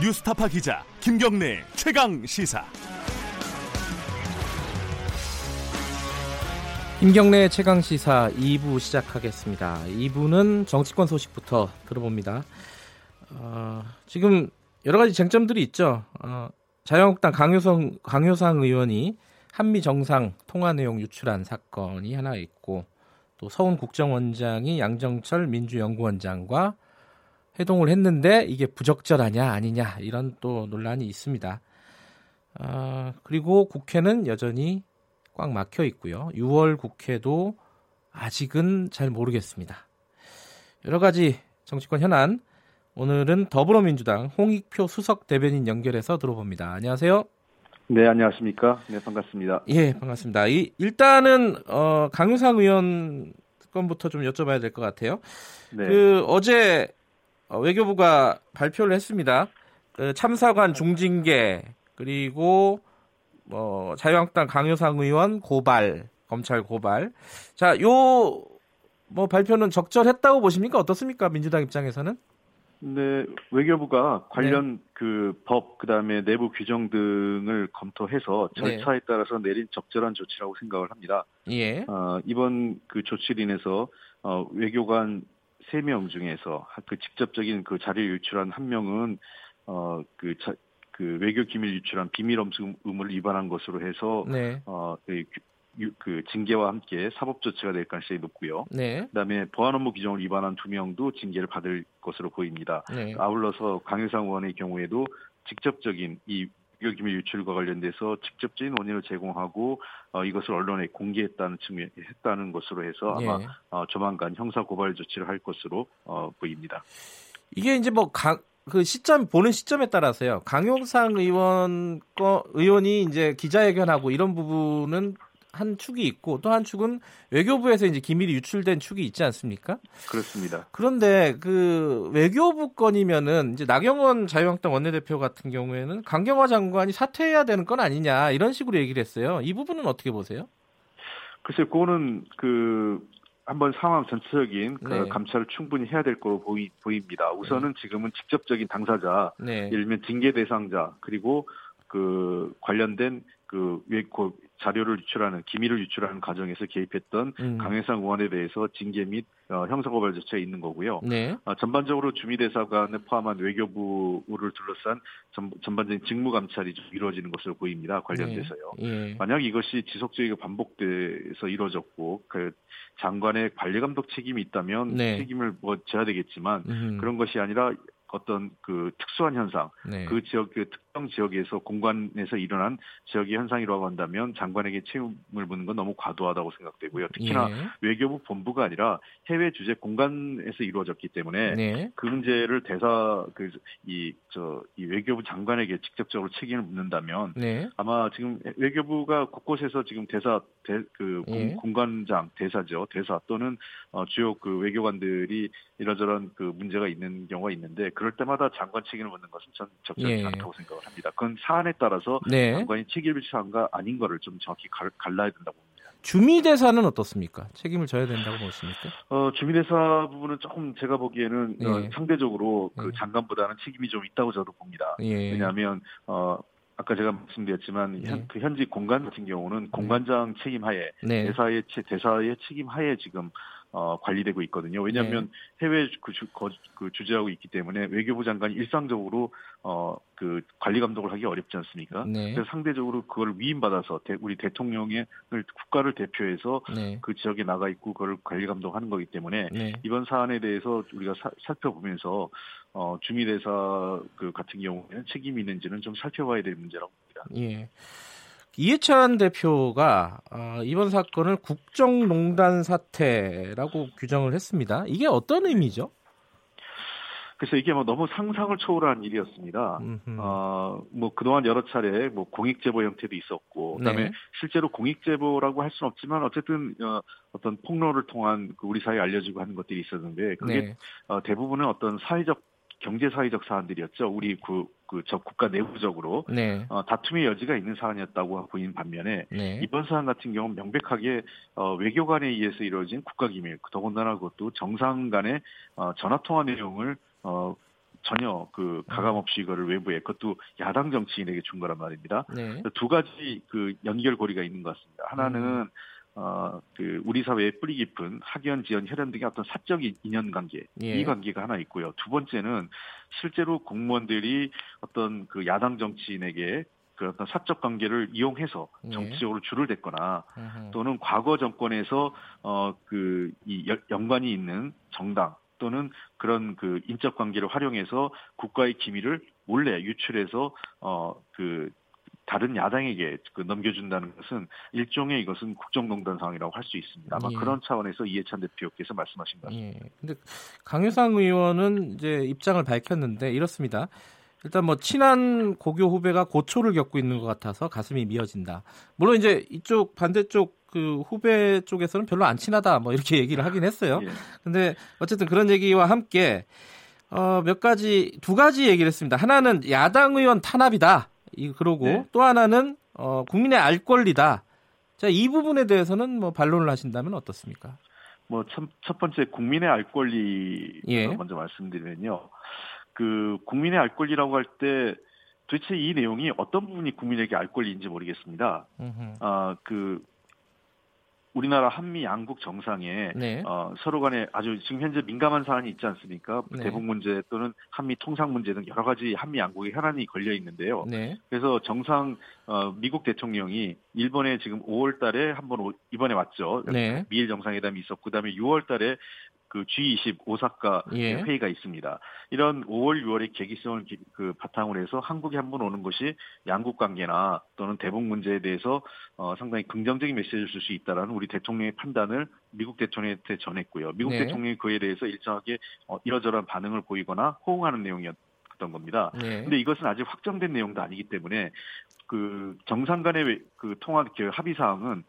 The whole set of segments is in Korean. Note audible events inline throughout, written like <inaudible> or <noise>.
뉴스타파 기자 김경래 최강 시사. 김경래 최강 시사 2부 시작하겠습니다. 2부는 정치권 소식부터 들어봅니다. 어, 지금 여러 가지 쟁점들이 있죠. 어, 자유한국당 강효성 강효상 의원이 한미 정상 통화 내용 유출한 사건이 하나 있고 또 서훈 국정원장이 양정철 민주연구원장과 회동을 했는데 이게 부적절하냐 아니냐 이런 또 논란이 있습니다. 어, 그리고 국회는 여전히 꽉 막혀 있고요. 6월 국회도 아직은 잘 모르겠습니다. 여러 가지 정치권 현안 오늘은 더불어민주당 홍익표 수석 대변인 연결해서 들어봅니다. 안녕하세요. 네, 안녕하십니까? 네, 반갑습니다. 예, 반갑습니다. 이, 일단은 어, 강유상 의원 건부터 좀 여쭤봐야 될 것 같아요. 네. 그 어제 어, 외교부가 발표를 했습니다. 그 참사관 중징계 그리고 뭐 자유한국당 강효상 의원 고발, 검찰 고발. 자, 요 뭐 발표는 적절했다고 보십니까? 어떻습니까? 민주당 입장에서는? 네, 외교부가 관련 네. 그법 그다음에 내부 규정 등을 검토해서 네. 절차에 네. 따라서 내린 적절한 조치라고 생각을 합니다. 예. 어, 이번 그 조치로 인해서 어, 외교관 3명 중에서 그 직접적인 그 자료를 유출한 한 명은 어그 그 외교 기밀 유출한 비밀 엄수 의무를 위반한 것으로 해서 네. 어, 그, 그 징계와 함께 사법 조치가 될 가능성이 높고요. 네. 그다음에 보안 업무 규정을 위반한 두 명도 징계를 받을 것으로 보입니다. 네. 아울러서 강효상 의원의 경우에도 직접적인 이 외교 기밀 유출과 관련돼서 직접적인 원인을 제공하고 어, 이것을 언론에 공개했다는 측면 했다는 것으로 해서 아마 예. 어, 조만간 형사 고발 조치를 할 것으로 어, 보입니다. 이게 이제 뭐 강, 그 시점 보는 시점에 따라서요. 강용상 의원 거 의원이 이제 기자회견하고 이런 부분은 한 축이 있고 또 한 축은 외교부에서 이제 기밀이 유출된 축이 있지 않습니까? 그렇습니다. 그런데 그 외교부 건이면은 이제 나경원 자유한국당 원내대표 같은 경우에는 강경화 장관이 사퇴해야 되는 건 아니냐 이런 식으로 얘기를 했어요. 이 부분은 어떻게 보세요? 글쎄, 그거는 그 한번 상황 전체적인 그 네. 감찰을 충분히 해야 될 거로 보이, 보입니다. 우선은 네. 지금은 직접적인 당사자, 네. 예를 들면 징계 대상자 그리고 그 관련된 그, 그 자료를 유출하는 기밀을 유출하는 과정에서 개입했던 음. 강혜상 의원에 대해서 징계 및 어, 형사고발 조치가 있는 거고요. 네. 어, 전반적으로 주미대사관을 포함한 외교부를 둘러싼 전, 전반적인 직무 감찰이 좀 이루어지는 것으로 보입니다. 관련돼서요. 네. 네. 만약 이것이 지속적이게 반복돼서 이루어졌고 그 장관의 관리 감독 책임이 있다면 네. 책임을 뭐 져야 되겠지만 음. 그런 것이 아니라 어떤 그 특수한 현상, 네. 그 지역 그특 정 지역에서 공간에서 일어난 지역의 현상이라고 한다면 장관에게 책임을 묻는 건 너무 과도하다고 생각되고요. 특히나 예. 외교부 본부가 아니라 해외 주재 공간에서 이루어졌기 때문에 네. 그 문제를 대사 그 이 저이 외교부 장관에게 직접적으로 책임을 묻는다면 네. 아마 지금 외교부가 곳곳에서 지금 대사 대, 그 예. 공관장 대사죠 대사 또는 어, 주요 그 외교관들이 이러저런 그 문제가 있는 경우가 있는데 그럴 때마다 장관 책임을 묻는 것은 전 적절하지 예. 않다고 생각을 합니다. 그건 사안에 따라서 네. 장관이 책임을 지한가 아닌 거를 좀 정확히 갈, 갈라야 된다고 봅니다. 주미대사는 어떻습니까? 책임을 져야 된다고 보십니까? 어, 주미대사 부분은 조금 제가 보기에는 예. 어, 상대적으로 그 예. 장관보다는 책임이 좀 있다고 저도 봅니다. 예. 왜냐하면 어, 아까 제가 말씀드렸지만 네. 현, 그 현지 공간 같은 경우는 공관장 책임하에 네. 대사의 대사의 책임하에 지금 어, 관리되고 있거든요. 왜냐하면 네. 해외 그, 주, 거, 그 주재하고 있기 때문에 외교부 장관이 일상적으로 어, 그 관리 감독을 하기 어렵지 않습니까? 네. 그래서 상대적으로 그걸 위임받아서 대, 우리 대통령의 국가를 대표해서 네. 그 지역에 나가 있고 그걸 관리 감독하는 거기 때문에 네. 이번 사안에 대해서 우리가 사, 살펴보면서 어, 주미대사 그 같은 경우에는 책임이 있는지는 좀 살펴봐야 될 문제라고 봅니다. 예. 이해찬 대표가 어, 이번 사건을 국정농단 사태라고 규정을 했습니다. 이게 어떤 의미죠? 그래서 이게 뭐 너무 상상을 초월한 일이었습니다. 어, 뭐 그동안 여러 차례 뭐 공익 제보 형태도 있었고, 그다음에 네. 실제로 공익 제보라고 할 수는 없지만 어쨌든 어, 어떤 폭로를 통한 그 우리 사회에 알려지고 하는 것들이 있었는데 그게 네. 어, 대부분은 어떤 사회적 경제 사회적 사안들이었죠. 우리 그, 그, 저 국가 내부적으로. 네. 어, 다툼의 여지가 있는 사안이었다고 보인 반면에 네. 이번 사안 같은 경우는 명백하게 어, 외교관에 의해서 이루어진 국가기밀, 더군다나 그것도 정상 간의 어, 전화통화 내용을 어, 전혀 그 가감 없이 이거를 외부에 그것도 야당 정치인에게 준 거란 말입니다. 네. 두 가지 그 연결고리가 있는 것 같습니다. 하나는 음. 어, 그 우리 사회에 뿌리 깊은 학연, 지연, 혈연 등의 어떤 사적 인연 관계 예. 이 관계가 하나 있고요. 두 번째는 실제로 공무원들이 어떤 그 야당 정치인에게 그 어떤 사적 관계를 이용해서 예. 정치적으로 줄을 댔거나 또는 과거 정권에서 어그 이 연관이 있는 정당 또는 그런 그 인적 관계를 활용해서 국가의 기밀을 몰래 유출해서 어그 다른 야당에게 그 넘겨준다는 것은 일종의 이것은 국정농단 상황이라고 할 수 있습니다. 아마 예. 그런 차원에서 이해찬 대표께서 말씀하신 것 같습니다. 예. 근데 강효상 의원은 이제 입장을 밝혔는데 이렇습니다. 일단 뭐 친한 고교 후배가 고초를 겪고 있는 것 같아서 가슴이 미어진다. 물론 이제 이쪽 반대쪽 그 후배 쪽에서는 별로 안 친하다 뭐 이렇게 <laughs> 얘기를 하긴 했어요. 예. 근데 어쨌든 그런 얘기와 함께 어, 몇 가지 두 가지 얘기를 했습니다. 하나는 야당 의원 탄압이다. 이 그러고 네. 또 하나는 어, 국민의 알 권리다. 자, 이 부분에 대해서는 뭐 반론을 하신다면 어떻습니까? 뭐첫 번째 국민의 알 권리 예. 먼저 말씀드리면요. 그 국민의 알 권리라고 할 때 도대체 이 내용이 어떤 부분이 국민에게 알 권리인지 모르겠습니다. 아그 우리나라 한미 양국 정상에 네. 어, 서로 간에 아주 지금 현재 민감한 사안이 있지 않습니까? 네. 대북 문제 또는 한미 통상 문제 등 여러 가지 한미 양국의 현안이 걸려 있는데요. 네. 그래서 정상 어, 미국 대통령이 일본에 지금 5월달에 한번 이번에 왔죠. 네. 미일 정상회담이 있었고 그다음에 6월달에 그 G20 오사카 예. 회의가 있습니다. 이런 5월, 6월의 계기성을 그 바탕으로 해서 한국에 한 번 오는 것이 양국 관계나 또는 대북 문제에 대해서 어, 상당히 긍정적인 메시지를 줄 수 있다라는 우리 대통령의 판단을 미국 대통령한테 전했고요. 미국 네. 대통령이 그에 대해서 일정하게 어, 이러저러한 반응을 보이거나 호응하는 내용이었 던 겁니다. 네. 근데 이것은 아직 확정된 내용도 아니기 때문에 그 정상 간의 그 통화 그 합의 사항은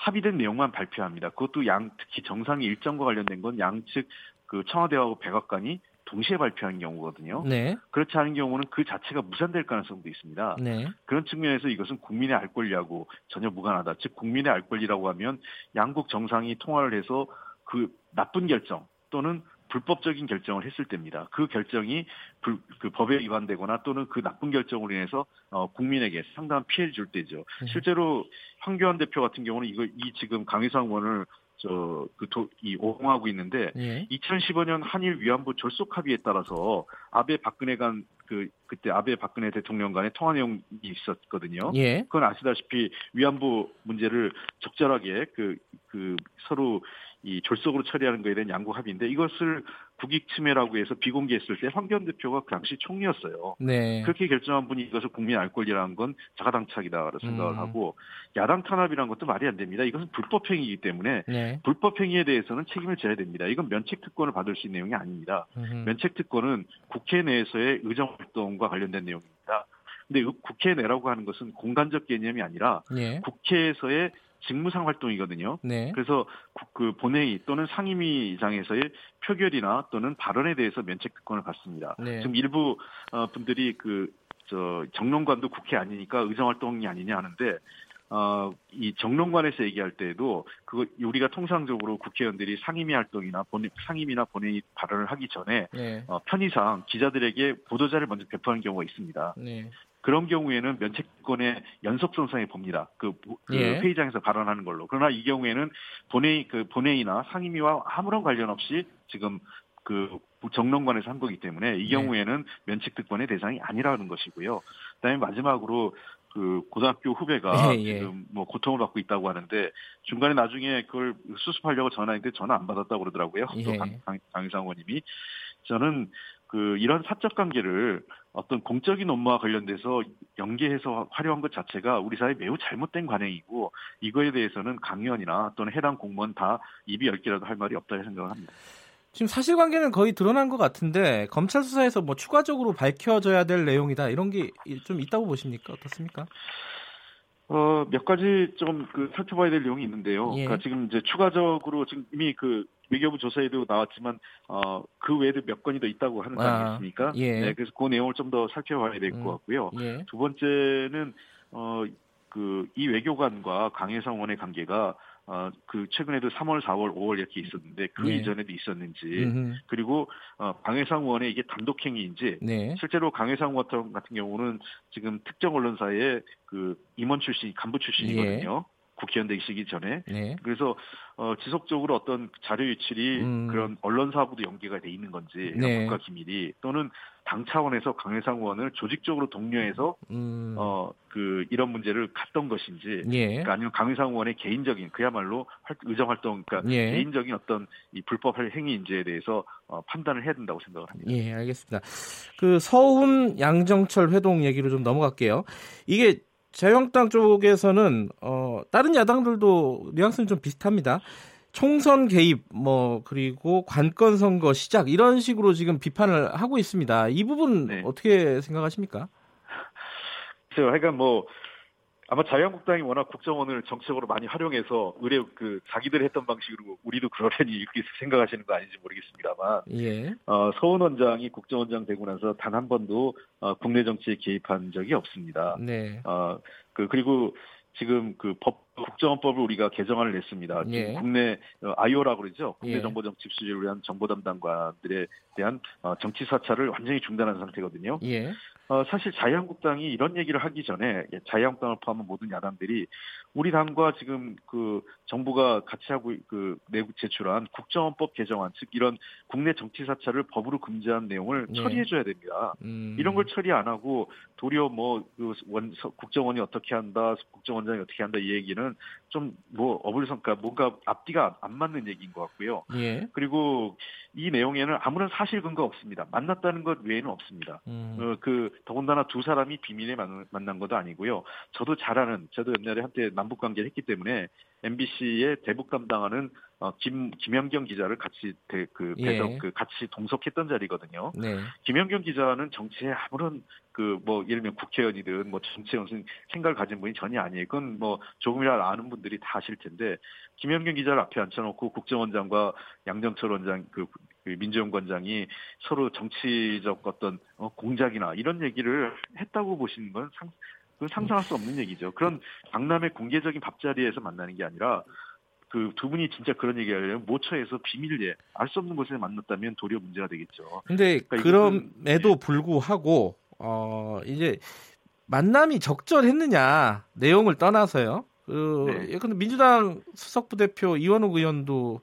합의된 내용만 발표합니다. 그것도 양 특히 정상의 일정과 관련된 건 양측 그 청와대하고 백악관이 동시에 발표한 경우거든요. 네. 그렇지 않은 경우는 그 자체가 무산될 가능성도 있습니다. 네. 그런 측면에서 이것은 국민의 알 권리하고 전혀 무관하다. 즉 국민의 알 권리라고 하면 양국 정상이 통화를 해서 그 나쁜 결정 또는 불법적인 결정을 했을 때입니다. 그 결정이 불, 그 법에 위반되거나 또는 그 나쁜 결정으로 인해서 어, 국민에게 상당한 피해를 줄 때죠. 음. 실제로 황교안 대표 같은 경우는 이거 이 지금 강희상 의원을 저그이 오공하고 있는데 예. 2015년 한일 위안부 졸속 합의에 따라서 아베 박근혜 간 그 그때 아베 박근혜 대통령 간의 통화 내용이 있었거든요. 예. 그건 아시다시피 위안부 문제를 적절하게 그그 그 서로 이 졸속으로 처리하는 것에 대한 양국 합의인데 이것을 국익 침해라고 해서 비공개했을 때 황교안 대표가 그 당시 총리였어요. 네. 그렇게 결정한 분이 이것을 국민 알 권리라는 건 자가당착이다라고 생각을 음. 하고 야당 탄압이라는 것도 말이 안 됩니다. 이것은 불법 행위이기 때문에 네. 불법 행위에 대해서는 책임을 져야 됩니다. 이건 면책 특권을 받을 수 있는 내용이 아닙니다. 음. 면책 특권은 국회 내에서의 의정 활동과 관련된 내용입니다. 근데 국회 내라고 하는 것은 공간적 개념이 아니라 네. 국회에서의 직무상 활동이거든요. 네. 그래서 그 본회의 또는 상임위장에서의 표결이나 또는 발언에 대해서 면책 특권을 받습니다. 네. 지금 일부 어, 분들이 그 저 정론관도 국회 아니니까 의정 활동이 아니냐 하는데 어, 이 정론관에서 얘기할 때에도 그 우리가 통상적으로 국회의원들이 상임위 활동이나 본, 상임이나 본회의 발언을 하기 전에 네. 어, 편의상 기자들에게 보도자를 먼저 배포하는 경우가 있습니다. 네. 그런 경우에는 면책권의 연속성상에 봅니다. 그, 그 예. 회의장에서 발언하는 걸로. 그러나 이 경우에는 본회의 그 본회의나 상임위와 아무런 관련 없이 지금 그 정론관에서 한 거기 때문에 이 네. 경우에는 네. 면책특권의 대상이 아니라는 것이고요. 그다음에 마지막으로 그 고등학교 후배가 예, 예. 지금 뭐 고통을 받고 있다고 하는데 중간에 나중에 그걸 수습하려고 전화했는데 전화 안 받았다고 그러더라고요. 예. 또 강, 강, 강희상 의원님이 저는 그 이런 사적 관계를 어떤 공적인 업무와 관련돼서 연계해서 활용한 것 자체가 우리 사회 매우 잘못된 관행이고 이거에 대해서는 강의원이나 또는 해당 공무원 다 입이 열 개라도 할 말이 없다 생각을 합니다. 지금 사실관계는 거의 드러난 것 같은데 검찰 수사에서 뭐 추가적으로 밝혀져야 될 내용이다 이런 게 좀 있다고 보십니까 어떻습니까? 어, 몇 가지 좀 그 살펴봐야 될 내용이 있는데요. 예. 그러니까 지금 이제 추가적으로 지금 이미 그 외교부 조사에도 나왔지만 어, 그 외에도 몇 건이 더 있다고 하는 거 아, 아니겠습니까? 예. 네, 그래서 그 내용을 좀 더 살펴봐야 될것 음, 같고요. 예. 두 번째는 어, 그 이 외교관과 강혜성 원의 관계가 어, 그 최근에도 3월, 4월, 5월 이렇게 있었는데 그 네. 이전에도 있었는지 음흠. 그리고 어, 강혜상 의원의 이게 단독행위인지 네. 실제로 강혜상 의원 같은 경우는 지금 특정 언론사의 그 임원 출신, 간부 출신이거든요. 예. 국회의원 되시기 전에 네. 그래서 어, 지속적으로 어떤 자료 유출이 음. 그런 언론 사하고도 연계가 돼 있는 건지 네. 국가 기밀이 또는 당 차원에서 강혜상 의원을 조직적으로 독려해서 음. 어그 이런 문제를 갔던 것인지 예. 그러니까 아니면 강혜상 의원의 개인적인 그야말로 의정 활동 그러니까 예. 개인적인 어떤 이 불법 행위인지에 대해서 어, 판단을 해야 된다고 생각을 합니다. 예, 알겠습니다. 그 서훈 양정철 회동 얘기로 좀 넘어갈게요. 이게 자유한국당 쪽에서는 어, 다른 야당들도 뉘앙스는 좀 비슷합니다. 총선 개입 뭐 그리고 관건 선거 시작 이런 식으로 지금 비판을 하고 있습니다. 이 부분 네. 어떻게 생각하십니까? 글쎄요. 하여간 뭐 아마 자유한국당이 워낙 국정원을 정책으로 많이 활용해서 의뢰 그 자기들 했던 방식으로 우리도 그러려니 이렇게 생각하시는 거 아닌지 모르겠습니다만 예. 어, 서훈 원장이 국정원장 되고 나서 단 한 번도 어, 국내 정치에 개입한 적이 없습니다. 네. 어, 그 그리고 지금 그법 국정원법을 우리가 개정안을 냈습니다. 예. 국내 어, 아이오라 그러죠. 국내 예. 정보 정치 수주를 위한 정보 담당관들에 대한 어, 정치 사찰을 완전히 중단한 상태거든요. 예. 어, 사실 자유한국당이 이런 얘기를 하기 전에 자유한국당을 포함한 모든 야당들이 우리 당과 지금 그 정부가 같이 하고 그 내국 제출한 국정원법 개정안 즉 이런 국내 정치 사찰을 법으로 금지한 내용을 네. 처리해 줘야 됩니다. 음. 이런 걸 처리 안 하고 도리어 뭐 그 국정원이 어떻게 한다, 국정원장이 어떻게 한다 이 얘기는 and 좀 뭐 어불성가 뭔가 앞뒤가 안 맞는 얘기인 것 같고요. 예. 그리고 이 내용에는 아무런 사실 근거 없습니다. 만났다는 것 외에는 없습니다. 음. 어, 그 더군다나 두 사람이 비밀에 만난, 만난 것도 아니고요. 저도 잘 아는 저도 옛날에 한때 남북 관계를 했기 때문에 MBC의 대북 담당하는 어, 김 김현경 기자를 같이 대, 그 배석 예. 그 같이 동석했던 자리거든요. 네. 김현경 기자는 정치에 아무런 그 뭐 예를 들면 국회의원이든 뭐 정치에 무슨 생각을 가진 분이 전혀 아니에요. 그건 뭐 조금이라도 아는 분 들이 다 아실 텐데 김현경 기자를 앞에 앉혀놓고 국정원장과 양정철 원장 그, 그 민주연구원장이 서로 정치적 어떤 어, 공작이나 이런 얘기를 했다고 보시는 건 상, 상상할 수 없는 얘기죠. 그런 강남의 공개적인 밥자리에서 만나는 게 아니라 그두 분이 진짜 그런 얘기 하려면 모처에서 비밀리에 알 수 없는 곳에 만났다면 도리어 문제가 되겠죠. 근데 그러니까 그럼에도 불구하고 어 이제 만남이 적절했느냐 내용을 떠나서요. 그 네. 근데 민주당 수석부 대표 이원욱 의원도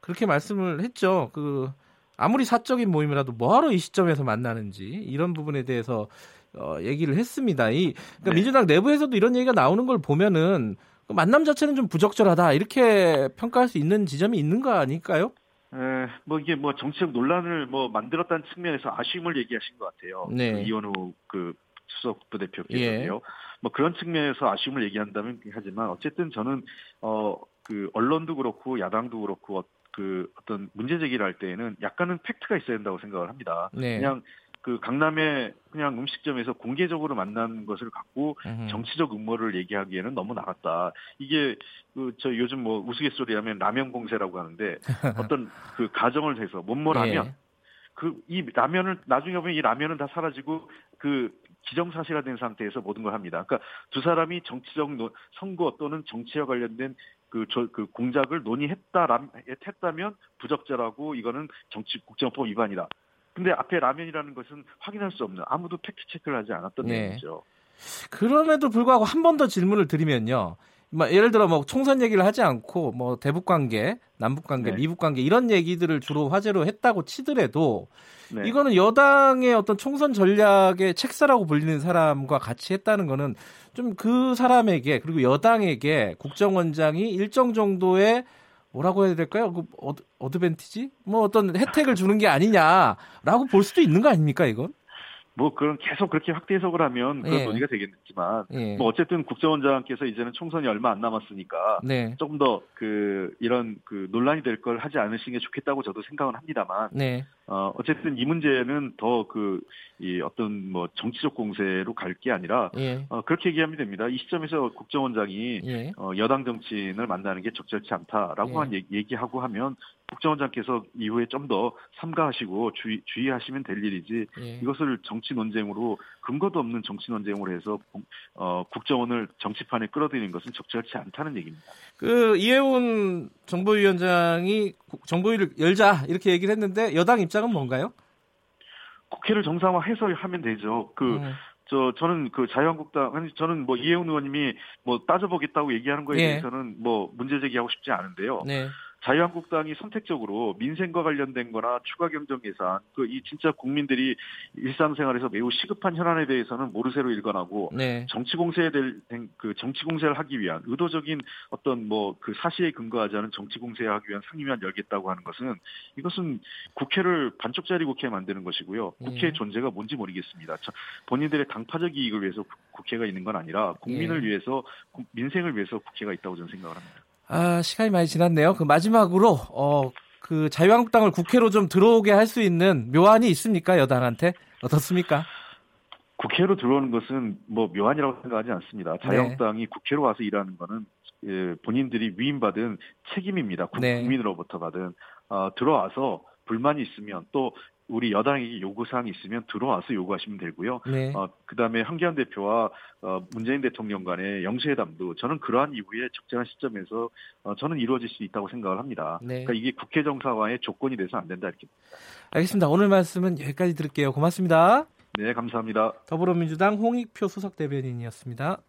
그렇게 말씀을 했죠. 그 아무리 사적인 모임이라도 뭐하러 이 시점에서 만나는지 이런 부분에 대해서 어, 얘기를 했습니다. 이 그러니까 네. 민주당 내부에서도 이런 얘기가 나오는 걸 보면은 그 만남 자체는 좀 부적절하다 이렇게 평가할 수 있는 지점이 있는 거 아닐까요? 에, 뭐 이게 뭐 정치적 논란을 뭐 만들었다는 측면에서 아쉬움을 얘기하신 것 같아요. 네. 그 이원우 그 수석 부대표께서요. 예. 뭐 그런 측면에서 아쉬움을 얘기한다면 하지만 어쨌든 저는 어 그 언론도 그렇고 야당도 그렇고 그 어떤 문제 제기를 할 때에는 약간은 팩트가 있어야 된다고 생각을 합니다. 네. 그냥 그 강남의 그냥 음식점에서 공개적으로 만난 것을 갖고 으흠. 정치적 음모를 얘기하기에는 너무 나갔다. 이게 그 저 요즘 뭐 우스갯소리 하면 라면 공세라고 하는데 <laughs> 어떤 그 가정을 해서 뭐뭐 라면 예. 그이 라면을 나중에 보면 이 라면은 다 사라지고 그 기정사실화 된 상태에서 모든 걸 합니다. 그러니까 두 사람이 정치적 노, 선거 또는 정치와 관련된 그, 저, 그 공작을 논의했다, 했다면 부적절하고 이거는 정치 국정원법 위반이다. 근데 앞에 라면이라는 것은 확인할 수 없는 아무도 fact check를 하지 않았던 네. 내용이죠. 그럼에도 불구하고 한 번 더 질문을 드리면요. 뭐 예를 들어 뭐 총선 얘기를 하지 않고 뭐 대북 관계, 남북 관계, 네. 미북 관계 이런 얘기들을 주로 화제로 했다고 치더라도 네. 이거는 여당의 어떤 총선 전략의 책사라고 불리는 사람과 같이 했다는 거는 좀 그 사람에게 그리고 여당에게 국정원장이 일정 정도의 뭐라고 해야 될까요? 그 ad, advantage? 뭐 어떤 혜택을 주는 게 아니냐라고 볼 수도 있는 거 아닙니까 이건? 뭐 그런 계속 그렇게 확대 해석을 하면 그런 예. 논의가 되겠지만 예. 뭐 어쨌든 국정원장께서 이제는 총선이 얼마 안 남았으니까 네. 조금 더 그 이런 그 논란이 될 걸 하지 않으시는 게 좋겠다고 저도 생각은 합니다만 네. 어 어쨌든 이 문제는 더 그 이 어떤 뭐 정치적 공세로 갈 게 아니라 예. 어 그렇게 얘기하면 됩니다. 이 시점에서 국정원장이 예. 어 여당 정치인을 만나는 게 적절치 않다라고 예. 한 얘기, 얘기하고 하면 국정원장께서 이후에 좀 더 삼가하시고 주의, 주의하시면 될 일이지 예. 이것을 정치 논쟁으로 근거도 없는 정치 논쟁으로 해서 어, 국정원을 정치판에 끌어들이는 것은 적절치 않다는 얘기입니다. 그 이해훈 정보위원장이 정보위를 열자 이렇게 얘기를 했는데 여당 입장은 뭔가요? 국회를 정상화해서 하면 되죠. 그 음. 저 저는 그 자유한국당 아니 저는 뭐 이해훈 의원님이 뭐 따져보겠다고 얘기하는 거에 예. 대해서는 뭐 문제 제기하고 싶지 않은데요. 네. 자유한국당이 선택적으로 민생과 관련된 거나 추가 경정 예산, 그 이 진짜 국민들이 일상생활에서 매우 시급한 현안에 대해서는 모르쇠로 일관하고 네. 정치 공세에 될그 정치 공세를 하기 위한 의도적인 어떤 뭐 그 사실에 근거하지 않은 정치 공세를 하기 위한 상임위원 열겠다고 하는 것은 이것은 국회를 반쪽짜리 국회 만드는 것이고요. 국회의 예. 존재가 뭔지 모르겠습니다. 본인들의 당파적 이익을 위해서 국회가 있는 건 아니라 국민을 예. 위해서 민생을 위해서 국회가 있다고 저는 생각을 합니다. 아, 시간이 많이 지났네요. 그 마지막으로 어, 그 자유한국당을 국회로 좀 들어오게 할 수 있는 묘안이 있습니까? 여당한테 어떻습니까? 국회로 들어오는 것은 뭐 묘안이라고 생각하지 않습니다. 자유한국당이 네. 국회로 와서 일하는 거는 예, 본인들이 위임받은 책임입니다. 네. 국민으로부터 받은 어, 들어와서 불만이 있으면 또 우리 여당에게 요구사항이 있으면 들어와서 요구하시면 되고요. 네. 어, 그다음에 한기환 대표와 어, 문재인 대통령 간의 영수회담도 저는 그러한 이후에 적절한 시점에서 어, 저는 이루어질 수 있다고 생각을 합니다. 네. 그러니까 이게 국회 정상화의 조건이 돼서 안 된다 이렇게. 알겠습니다. 오늘 말씀은 여기까지 드릴게요. 고맙습니다. 네, 감사합니다. 더불어민주당 홍익표 수석 대변인이었습니다.